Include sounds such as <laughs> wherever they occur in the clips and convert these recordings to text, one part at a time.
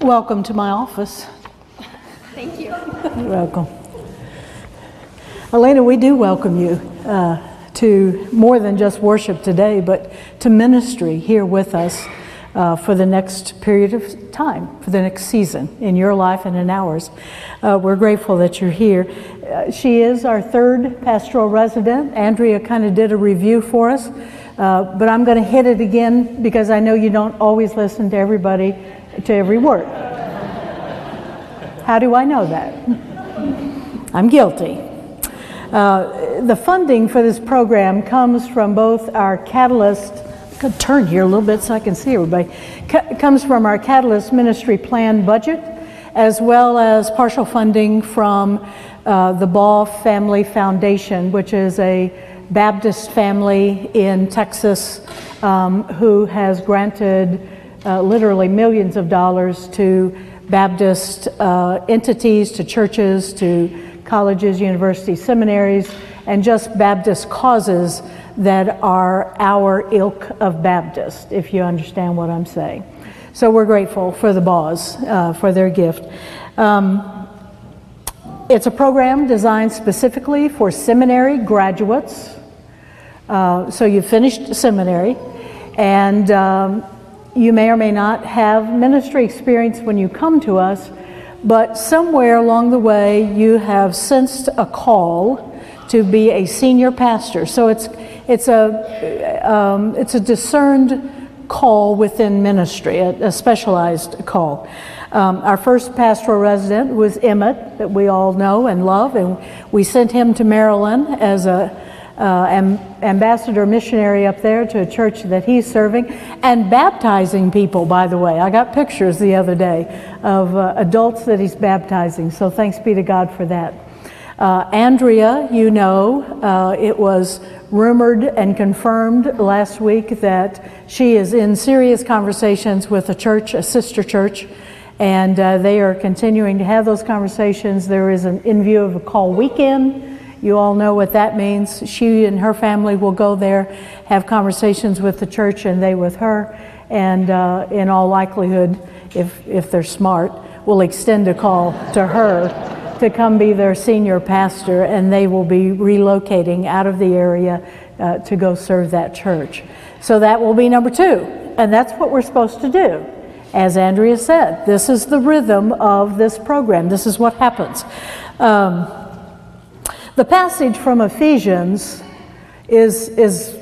Welcome to my office. Thank you. You're welcome. Elena, we do welcome you uh, to more than just worship today, but to ministry here with us uh, for the next period of time, for the next season in your life and in ours. Uh, we're grateful that you're here. Uh, she is our third pastoral resident. Andrea kind of did a review for us, uh, but I'm going to hit it again because I know you don't always listen to everybody, to every word. How do I know that? I'm guilty. Uh, the funding for this program comes from both our Catalyst, could turn here a little bit so I can see everybody, comes from our Catalyst Ministry Plan budget, as well as partial funding from uh, the Ball Family Foundation, which is a Baptist family in Texas um, who has granted uh, literally millions of dollars to Baptist uh, entities, to churches, to colleges, universities, seminaries, and just Baptist causes that are our ilk of Baptist, if you understand what I'm saying. So we're grateful for the Baws uh, for their gift. Um, it's a program designed specifically for seminary graduates. Uh, so you finished seminary, and um, you may or may not have ministry experience when you come to us, but somewhere along the way you have sensed a call to be a senior pastor. So it's it's a um, it's a discerned call within ministry, a, a specialized call. Um, our first pastoral resident was Emmett, that we all know and love, and we sent him to Maryland as a uh, am, ambassador missionary up there to a church that he's serving and baptizing people, by the way. I got pictures the other day of uh, adults that he's baptizing, so thanks be to God for that. Uh, Andrea, you know, uh, it was rumored and confirmed last week that she is in serious conversations with a church, a sister church, and uh, they are continuing to have those conversations. There is an in view of a call weekend you all know what that means. She and her family will go there, have conversations with the church, and they with her. And uh, in all likelihood, if, if they're smart, will extend a call to her to come be their senior pastor, and they will be relocating out of the area uh, to go serve that church. So that will be number two. And that's what we're supposed to do. As Andrea said, this is the rhythm of this program. This is what happens. Um, the passage from Ephesians is, is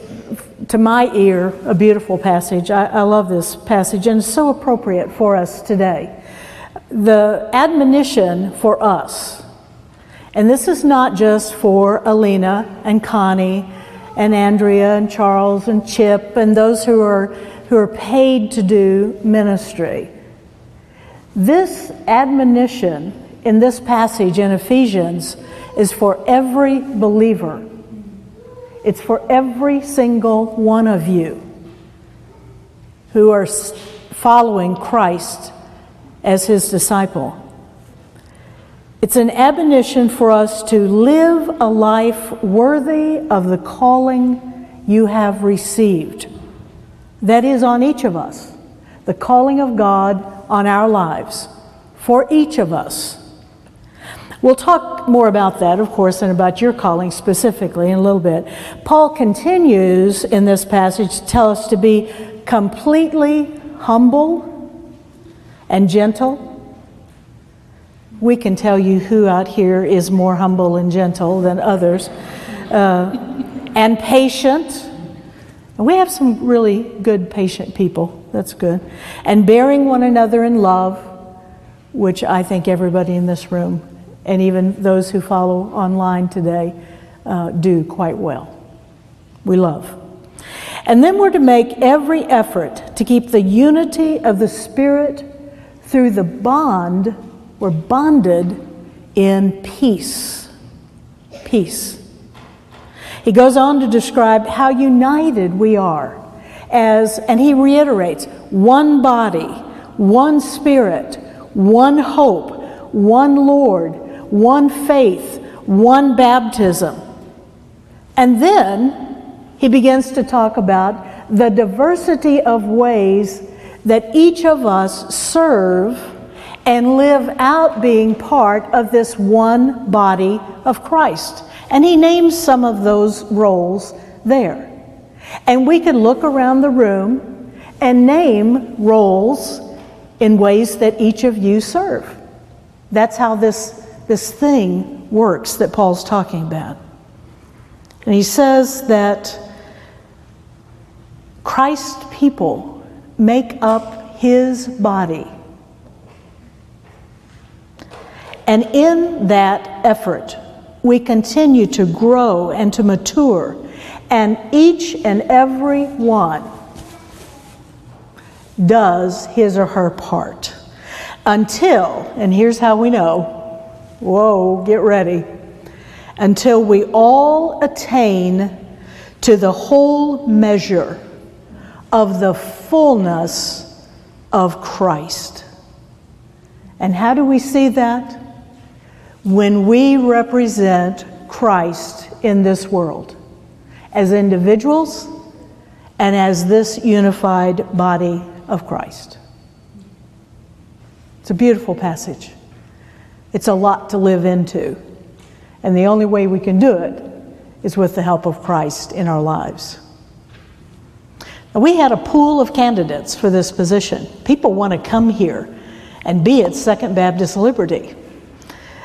to my ear, a beautiful passage. I, I love this passage, and it's so appropriate for us today. The admonition for us, and this is not just for Alina and Connie and Andrea and Charles and Chip and those who are, who are paid to do ministry. This admonition in this passage in Ephesians is for every believer. It's for every single one of you who are following Christ as his disciple. It's an admonition for us to live a life worthy of the calling you have received. That is on each of us, the calling of God on our lives, for each of us. We'll talk more about that, of course, and about your calling specifically in a little bit. Paul continues in this passage to tell us to be completely humble and gentle. We can tell you who out here is more humble and gentle than others, uh, <laughs> and patient. And we have some really good, patient people. That's good. And bearing one another in love, which I think everybody in this room and even those who follow online today uh, do quite well. We love. And then we're to make every effort to keep the unity of the Spirit through the bond, we're bonded in peace. Peace. He goes on to describe how united we are as, and he reiterates, one body, one spirit, one hope, one Lord, one faith, one baptism. And then he begins to talk about the diversity of ways that each of us serve and live out being part of this one body of Christ. And he names some of those roles there. And we can look around the room and name roles in ways that each of you serve. That's how this, this thing works that Paul's talking about. And he says that Christ's people make up his body. And in that effort, we continue to grow and to mature, and each and every one does his or her part until, and here's how we know whoa, get ready, until we all attain to the whole measure of the fullness of Christ. And how do we see that? When we represent Christ in this world as individuals and as this unified body of Christ. It's a beautiful passage. It's a lot to live into. And the only way we can do it is with the help of Christ in our lives. Now, we had a pool of candidates for this position. People want to come here and be at Second Baptist Liberty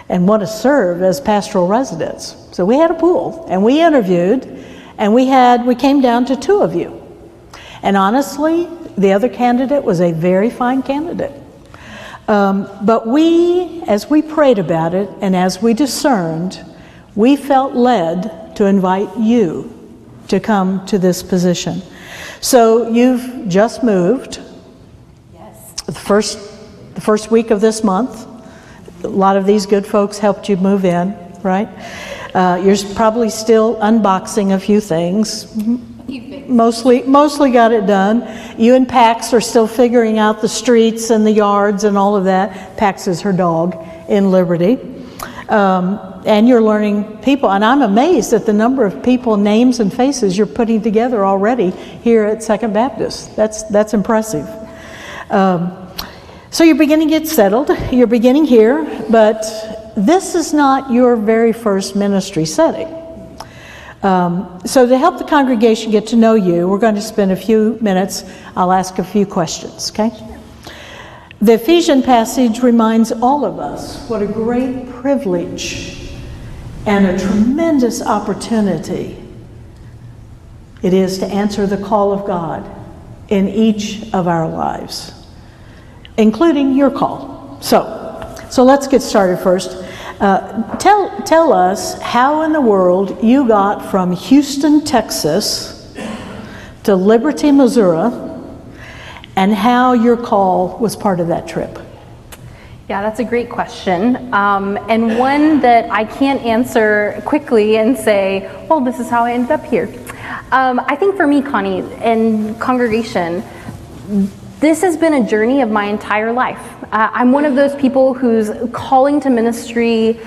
and want to serve as pastoral residents. So we had a pool and we interviewed and we had we came down to two of you. And honestly, the other candidate was a very fine candidate. Um, but we, as we prayed about it and as we discerned, we felt led to invite you to come to this position. So you've just moved. Yes. The first, the first week of this month. A lot of these good folks helped you move in, right? Uh, you're probably still unboxing a few things. Mostly, mostly got it done. You and Pax are still figuring out the streets and the yards and all of that. Pax is her dog in Liberty. Um, and you're learning people. And I'm amazed at the number of people, names, and faces you're putting together already here at Second Baptist. That's, that's impressive. Um, so you're beginning to get settled. You're beginning here, but this is not your very first ministry setting. Um, so, to help the congregation get to know you, we're going to spend a few minutes. I'll ask a few questions, okay? The Ephesian passage reminds all of us what a great privilege and a tremendous opportunity it is to answer the call of God in each of our lives, including your call. So, so let's get started first. Uh, tell, tell us how in the world you got from Houston, Texas to Liberty, Missouri, and how your call was part of that trip. Yeah, that's a great question, um, and one that I can't answer quickly and say, well, this is how I ended up here. Um, I think for me, Connie, and congregation, this has been a journey of my entire life. Uh, I'm one of those people whose calling to ministry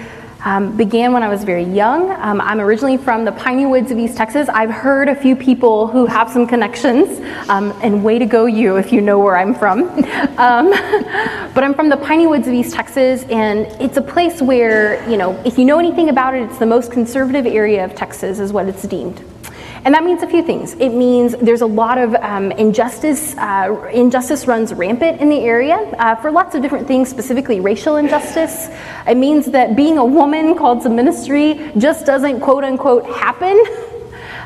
um, began when I was very young. Um, I'm originally from the piney woods of East Texas. I've heard a few people who have some connections, um, and way to go, you, if you know where I'm from. <laughs> Um, <laughs> but I'm from the piney woods of East Texas, and it's a place where, you know, if you know anything about it, it's the most conservative area of Texas, is what it's deemed. And that means a few things. It means there's a lot of um, injustice. Uh, injustice runs rampant in the area uh, for lots of different things, specifically racial injustice. It means that being a woman called to ministry just doesn't quote unquote happen.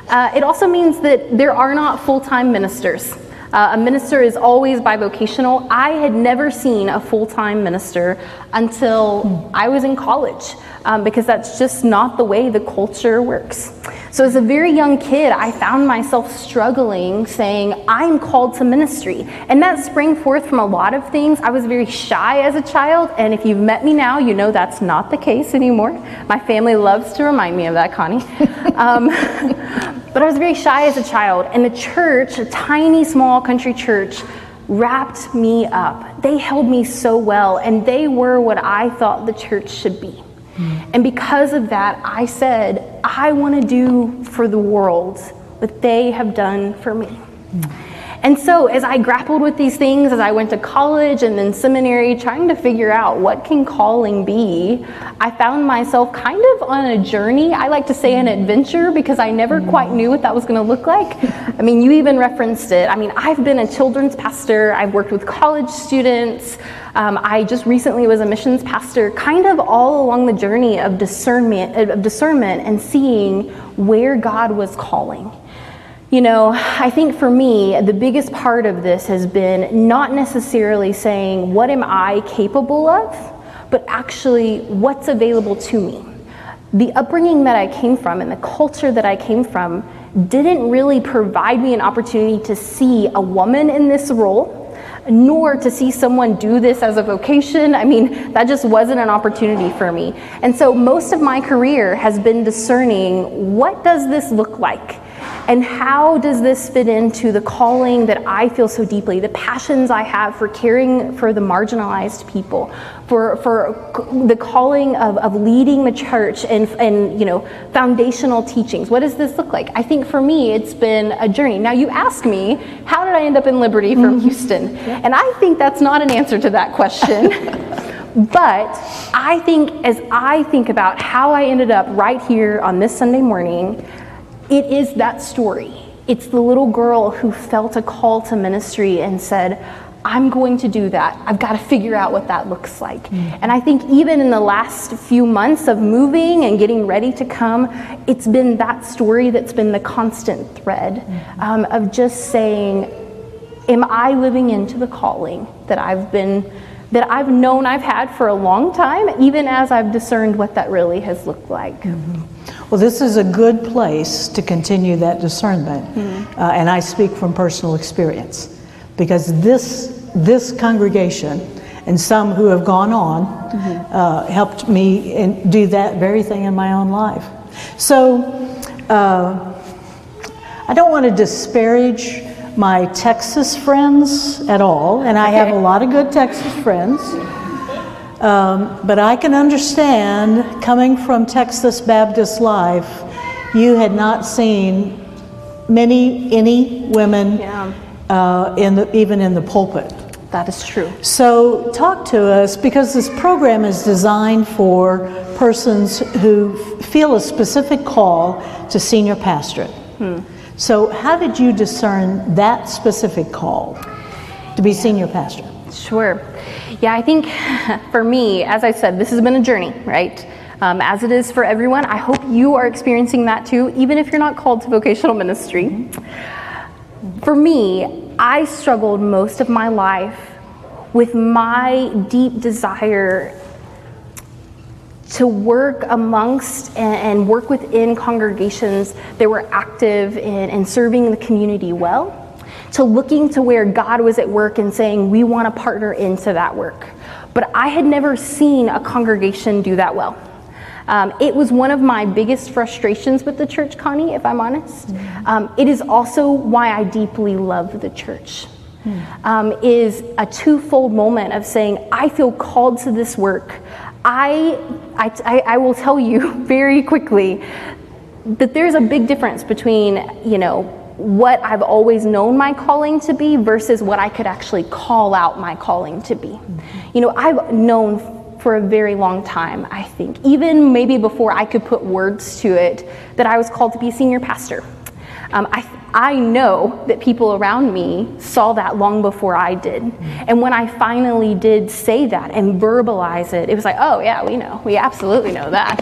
Uh, it also means that there are not full time ministers. Uh, a minister is always bivocational. I had never seen a full time minister until I was in college um, because that's just not the way the culture works. So, as a very young kid, I found myself struggling saying, I'm called to ministry. And that sprang forth from a lot of things. I was very shy as a child, and if you've met me now, you know that's not the case anymore. My family loves to remind me of that, Connie. <laughs> Um, but I was very shy as a child, and the church, a tiny, small country church, wrapped me up. They held me so well, and they were what I thought the church should be. Hmm. And because of that, I said, I want to do for the world what they have done for me. Hmm. And so, as I grappled with these things, as I went to college and then seminary, trying to figure out what can calling be, I found myself kind of on a journey. I like to say an adventure because I never quite knew what that was going to look like. I mean, you even referenced it. I mean, I've been a children's pastor, I've worked with college students. Um, I just recently was a missions pastor, kind of all along the journey of discernment, of discernment and seeing where God was calling. You know, I think for me, the biggest part of this has been not necessarily saying, what am I capable of, but actually, what's available to me. The upbringing that I came from and the culture that I came from didn't really provide me an opportunity to see a woman in this role nor to see someone do this as a vocation. I mean, that just wasn't an opportunity for me. And so most of my career has been discerning what does this look like? And how does this fit into the calling that I feel so deeply, the passions I have for caring for the marginalized people, for, for the calling of, of leading the church and, and, you know, foundational teachings? What does this look like? I think for me, it's been a journey. Now, you ask me, how did I end up in Liberty from mm-hmm. Houston? And I think that's not an answer to that question. <laughs> but I think as I think about how I ended up right here on this Sunday morning, it is that story. It's the little girl who felt a call to ministry and said, I'm going to do that. I've got to figure out what that looks like. Mm-hmm. And I think even in the last few months of moving and getting ready to come, it's been that story that's been the constant thread mm-hmm. um, of just saying, Am I living into the calling that I've been, that I've known I've had for a long time, even as I've discerned what that really has looked like? Mm-hmm. Well, this is a good place to continue that discernment. Mm-hmm. Uh, and I speak from personal experience because this, this congregation and some who have gone on mm-hmm. uh, helped me in, do that very thing in my own life. So uh, I don't want to disparage my Texas friends at all, and I have a lot of good Texas friends. Um, but I can understand coming from Texas Baptist life, you had not seen many, any women yeah. uh, in the, even in the pulpit. That is true. So, talk to us because this program is designed for persons who feel a specific call to senior pastorate. Hmm. So, how did you discern that specific call to be senior pastor? Sure. Yeah, I think <laughs> for me, as I said, this has been a journey, right? Um, as it is for everyone. I hope you are experiencing that too, even if you're not called to vocational <laughs> ministry. For me, I struggled most of my life with my deep desire to work amongst and, work within congregations that were active in, in serving the community well to looking to where God was at work and saying, we want to partner into that work. But I had never seen a congregation do that well. Um, it was one of my biggest frustrations with the church, Connie, if I'm honest. Mm-hmm. Um, it is also why I deeply love the church. Um, is a twofold moment of saying, I feel called to this work. I, I, I will tell you <laughs> very quickly that there's a big difference between, you know, what I've always known my calling to be versus what I could actually call out my calling to be. Mm-hmm. You know, I've known for a very long time, I think, even maybe before I could put words to it, that I was called to be a senior pastor. Um, I, I know that people around me saw that long before I did. Mm-hmm. And when I finally did say that and verbalize it, it was like, oh, yeah, we know. We absolutely know that.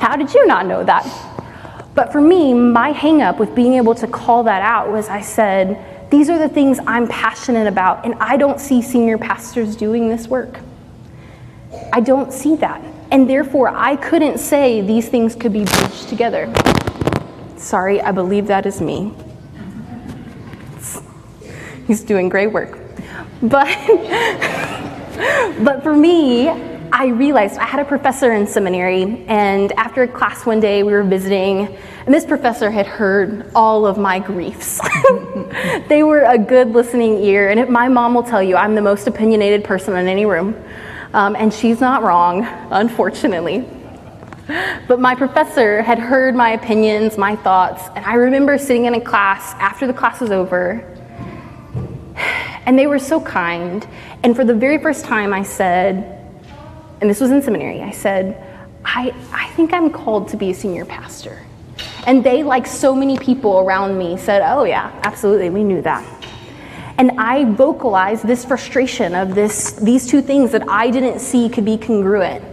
How did you not know that? But for me, my hangup with being able to call that out was I said, these are the things I'm passionate about, and I don't see senior pastors doing this work. I don't see that. And therefore, I couldn't say these things could be bridged together. Sorry, I believe that is me. He's doing great work. But, <laughs> but for me, I realized I had a professor in seminary, and after class one day, we were visiting, and this professor had heard all of my griefs. <laughs> they were a good listening ear, and it, my mom will tell you I'm the most opinionated person in any room, um, and she's not wrong, unfortunately. But my professor had heard my opinions, my thoughts, and I remember sitting in a class after the class was over, <sighs> And they were so kind. And for the very first time, I said, and this was in seminary, I said, I, I think I'm called to be a senior pastor. And they, like so many people around me, said, Oh, yeah, absolutely, we knew that. And I vocalized this frustration of this, these two things that I didn't see could be congruent.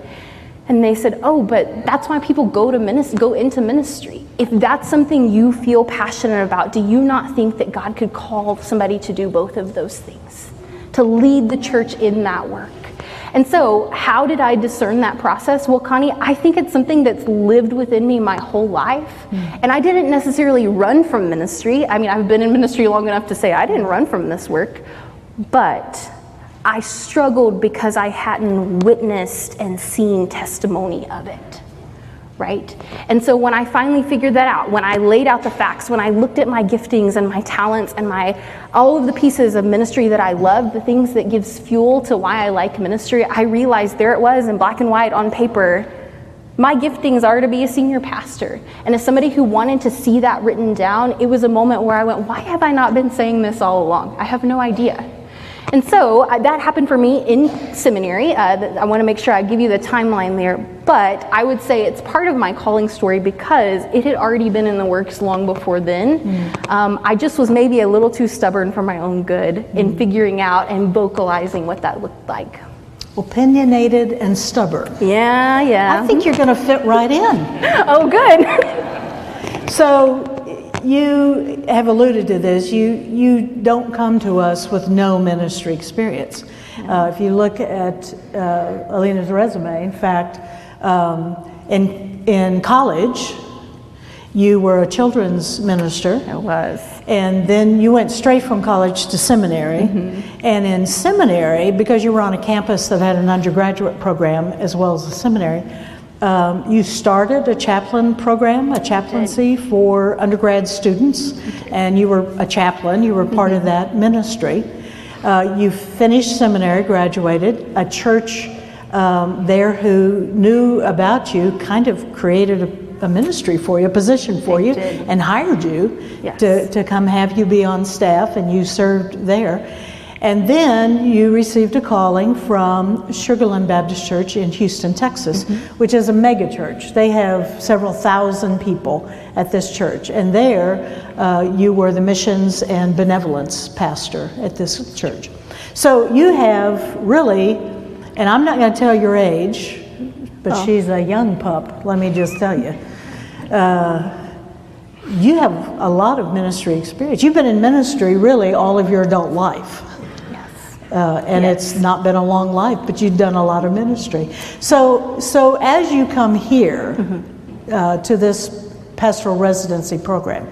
And they said, "Oh, but that's why people go to ministry, go into ministry. If that's something you feel passionate about, do you not think that God could call somebody to do both of those things? To lead the church in that work?" And so, how did I discern that process? Well, Connie, I think it's something that's lived within me my whole life. Mm. And I didn't necessarily run from ministry. I mean, I've been in ministry long enough to say I didn't run from this work, but I struggled because I hadn't witnessed and seen testimony of it. Right? And so when I finally figured that out, when I laid out the facts, when I looked at my giftings and my talents and my all of the pieces of ministry that I love, the things that gives fuel to why I like ministry, I realized there it was in black and white on paper. My giftings are to be a senior pastor. And as somebody who wanted to see that written down, it was a moment where I went, why have I not been saying this all along? I have no idea. And so uh, that happened for me in seminary. Uh, I want to make sure I give you the timeline there, but I would say it's part of my calling story because it had already been in the works long before then. Mm. Um, I just was maybe a little too stubborn for my own good mm. in figuring out and vocalizing what that looked like. Opinionated and stubborn. Yeah, yeah. I think you're going to fit right in. <laughs> oh, good. so you have alluded to this. You, you don't come to us with no ministry experience. Uh, if you look at uh, Alina's resume, in fact, um, in, in college, you were a children's minister. I was. And then you went straight from college to seminary. Mm-hmm. And in seminary, because you were on a campus that had an undergraduate program as well as a seminary, um, you started a chaplain program, a chaplaincy for undergrad students, and you were a chaplain, you were part of that ministry. Uh, you finished seminary, graduated. A church um, there who knew about you kind of created a, a ministry for you, a position for you, did. and hired you yes. to, to come have you be on staff, and you served there. And then you received a calling from Sugarland Baptist Church in Houston, Texas, mm-hmm. which is a mega church. They have several thousand people at this church. And there uh, you were the missions and benevolence pastor at this church. So you have really, and I'm not going to tell your age, but oh. she's a young pup, let me just tell you. Uh, you have a lot of ministry experience. You've been in ministry really all of your adult life. Uh, and yes. it's not been a long life, but you've done a lot of ministry. So, so as you come here mm-hmm. uh, to this pastoral residency program,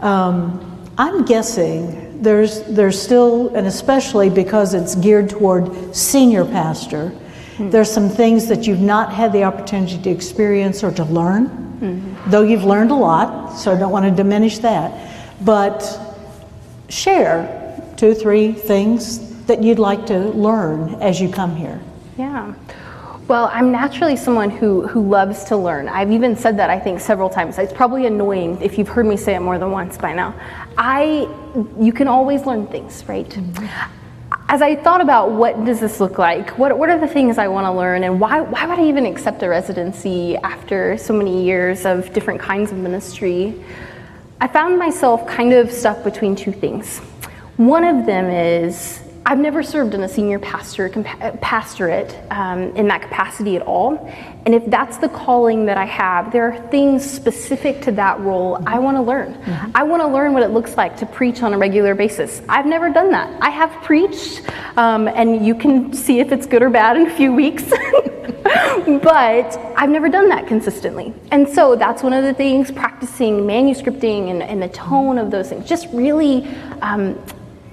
um, I'm guessing there's there's still, and especially because it's geared toward senior pastor, mm-hmm. there's some things that you've not had the opportunity to experience or to learn. Mm-hmm. Though you've learned a lot, so I don't want to diminish that, but share two, three things that you'd like to learn as you come here? Yeah. Well, I'm naturally someone who, who loves to learn. I've even said that, I think, several times. It's probably annoying if you've heard me say it more than once by now. I, you can always learn things, right? Mm-hmm. As I thought about what does this look like, what, what are the things I want to learn, and why, why would I even accept a residency after so many years of different kinds of ministry, I found myself kind of stuck between two things. One of them is I've never served in a senior pastor pastorate um, in that capacity at all. And if that's the calling that I have, there are things specific to that role I want to learn. Mm-hmm. I want to learn what it looks like to preach on a regular basis. I've never done that. I have preached, um, and you can see if it's good or bad in a few weeks. <laughs> but I've never done that consistently. And so that's one of the things practicing manuscripting and, and the tone of those things, just really um,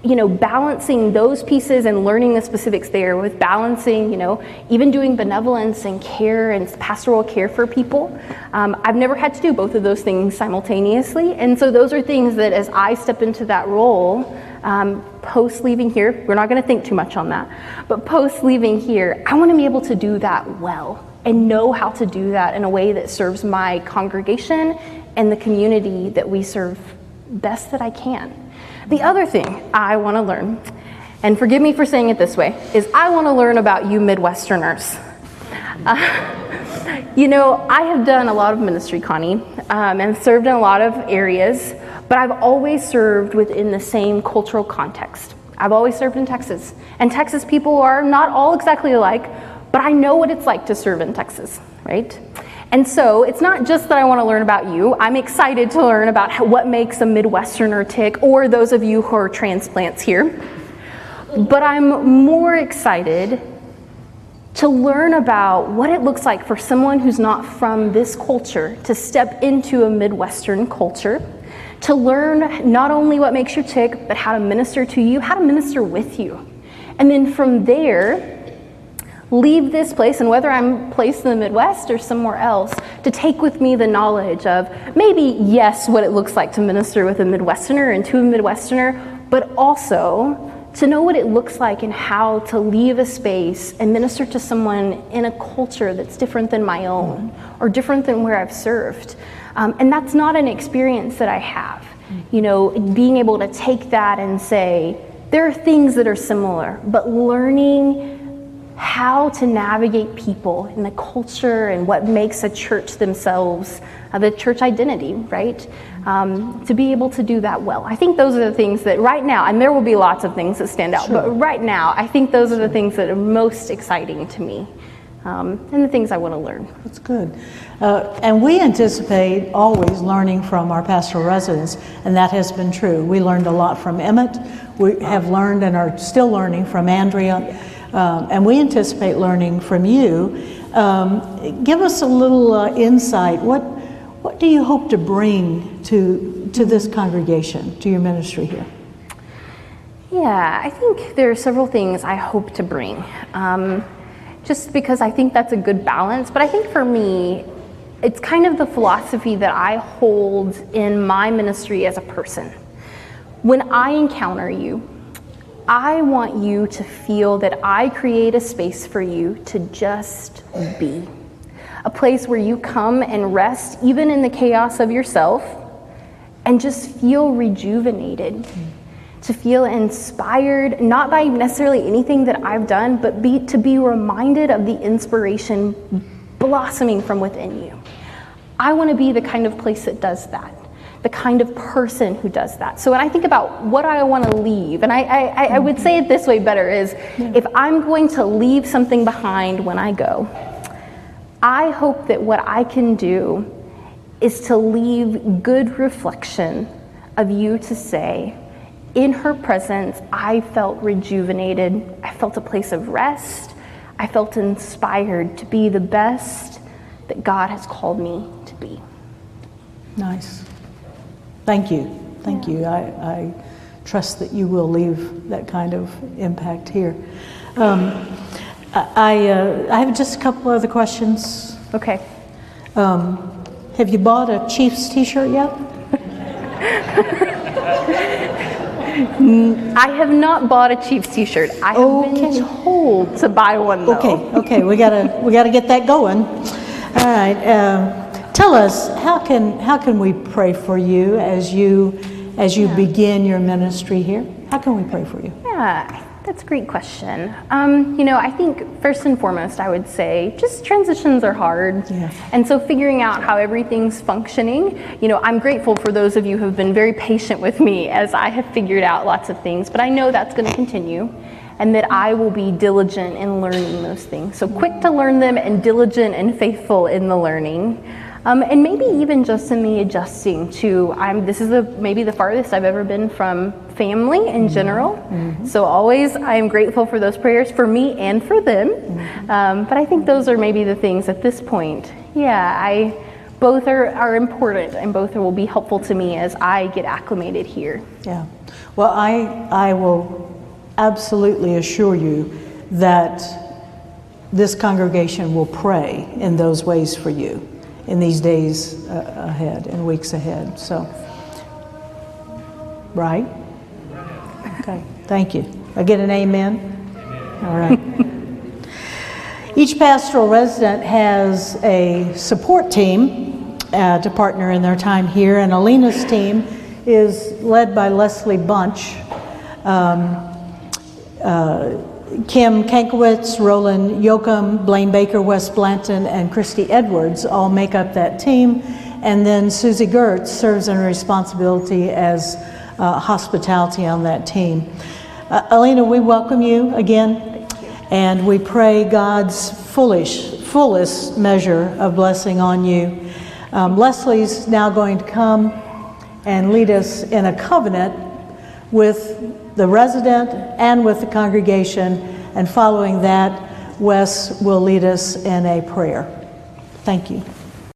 you know, balancing those pieces and learning the specifics there with balancing, you know, even doing benevolence and care and pastoral care for people. Um, I've never had to do both of those things simultaneously. And so those are things that as I step into that role, um, post leaving here, we're not going to think too much on that, but post leaving here, I want to be able to do that well and know how to do that in a way that serves my congregation and the community that we serve best that I can. The other thing I want to learn, and forgive me for saying it this way, is I want to learn about you Midwesterners. Uh, <laughs> you know, I have done a lot of ministry, Connie, um, and served in a lot of areas, but I've always served within the same cultural context. I've always served in Texas, and Texas people are not all exactly alike, but I know what it's like to serve in Texas, right? And so it's not just that I want to learn about you. I'm excited to learn about how, what makes a Midwesterner tick, or those of you who are transplants here. But I'm more excited to learn about what it looks like for someone who's not from this culture to step into a Midwestern culture, to learn not only what makes you tick, but how to minister to you, how to minister with you. And then from there, leave this place, and whether I'm placed in the Midwest or somewhere else, to take with me the knowledge of maybe, yes, what it looks like to minister with a Midwesterner and to a Midwesterner, but also to know what it looks like and how to leave a space and minister to someone in a culture that's different than my own or different than where I've served. Um, and that's not an experience that I have. You know, being able to take that and say, there are things that are similar, but learning how to navigate people and the culture and what makes a church themselves, uh, the church identity, right? Um, to be able to do that well. I think those are the things that right now, and there will be lots of things that stand out, sure. but right now, I think those are the things that are most exciting to me. Um, and the things I want to learn. That's good. Uh, and we anticipate always learning from our pastoral residents, and that has been true. We learned a lot from Emmett. We have learned and are still learning from Andrea. Um, and we anticipate learning from you. Um, give us a little uh, insight. What, what do you hope to bring to, to this congregation, to your ministry here? Yeah, I think there are several things I hope to bring. Um, just because I think that's a good balance. But I think for me, it's kind of the philosophy that I hold in my ministry as a person. When I encounter you, I want you to feel that I create a space for you to just be. A place where you come and rest, even in the chaos of yourself, and just feel rejuvenated. To feel inspired, not by necessarily anything that I've done, but be, to be reminded of the inspiration blossoming from within you. I want to be the kind of place that does that the kind of person who does that. So when I think about what I want to leave, and I, I, I would say it this way better is yeah. if I'm going to leave something behind when I go, I hope that what I can do is to leave good reflection of you to say, in her presence, I felt rejuvenated. I felt a place of rest. I felt inspired to be the best that God has called me to be. Nice. Thank you. Thank yeah. you. I, I, trust that you will leave that kind of impact here. Um, I, uh, I have just a couple other questions. Okay. Um, have you bought a Chiefs t shirt yet? <laughs> I have not bought a Chiefs t-shirt. I have okay. been told to buy one though. Okay, okay, we gotta we gotta get that going. All right. Uh, Tell us how can how can we pray for you as you as you yeah. begin your ministry here? How can we pray for you? Yeah, that's a great question. Um, you know, I think first and foremost, I would say just transitions are hard. Yeah. And so figuring out how everything's functioning, you know, I'm grateful for those of you who have been very patient with me as I have figured out lots of things, but I know that's going to continue and that I will be diligent in learning those things. So quick to learn them and diligent and faithful in the learning. Um, and maybe even just in me adjusting to I'm this is the maybe the farthest I've ever been from family in mm-hmm. general. Mm-hmm. So always I am grateful for those prayers for me and for them. Mm-hmm. Um, but I think those are maybe the things at this point. Yeah, I both are, are important and both will be helpful to me as I get acclimated here. Yeah. Well, I I will absolutely assure you that this congregation will pray in those ways for you in these days uh, ahead and weeks ahead. So, right? Okay, thank you. I get an amen? All right. Each pastoral resident has a support team uh, to partner in their time here, and Alina's team is led by Leslie Bunch. Um, uh, Kim Kankowitz, Roland Yoakum, Blaine Baker, Wes Blanton, and Christy Edwards all make up that team. And then Susie Gertz serves in responsibility as uh, hospitality on that team. Uh, Alina, we welcome you again. And we pray God's foolish, fullest measure of blessing on you. Um, Leslie's now going to come and lead us in a covenant with the resident and with the congregation. And following that, Wes will lead us in a prayer. Thank you.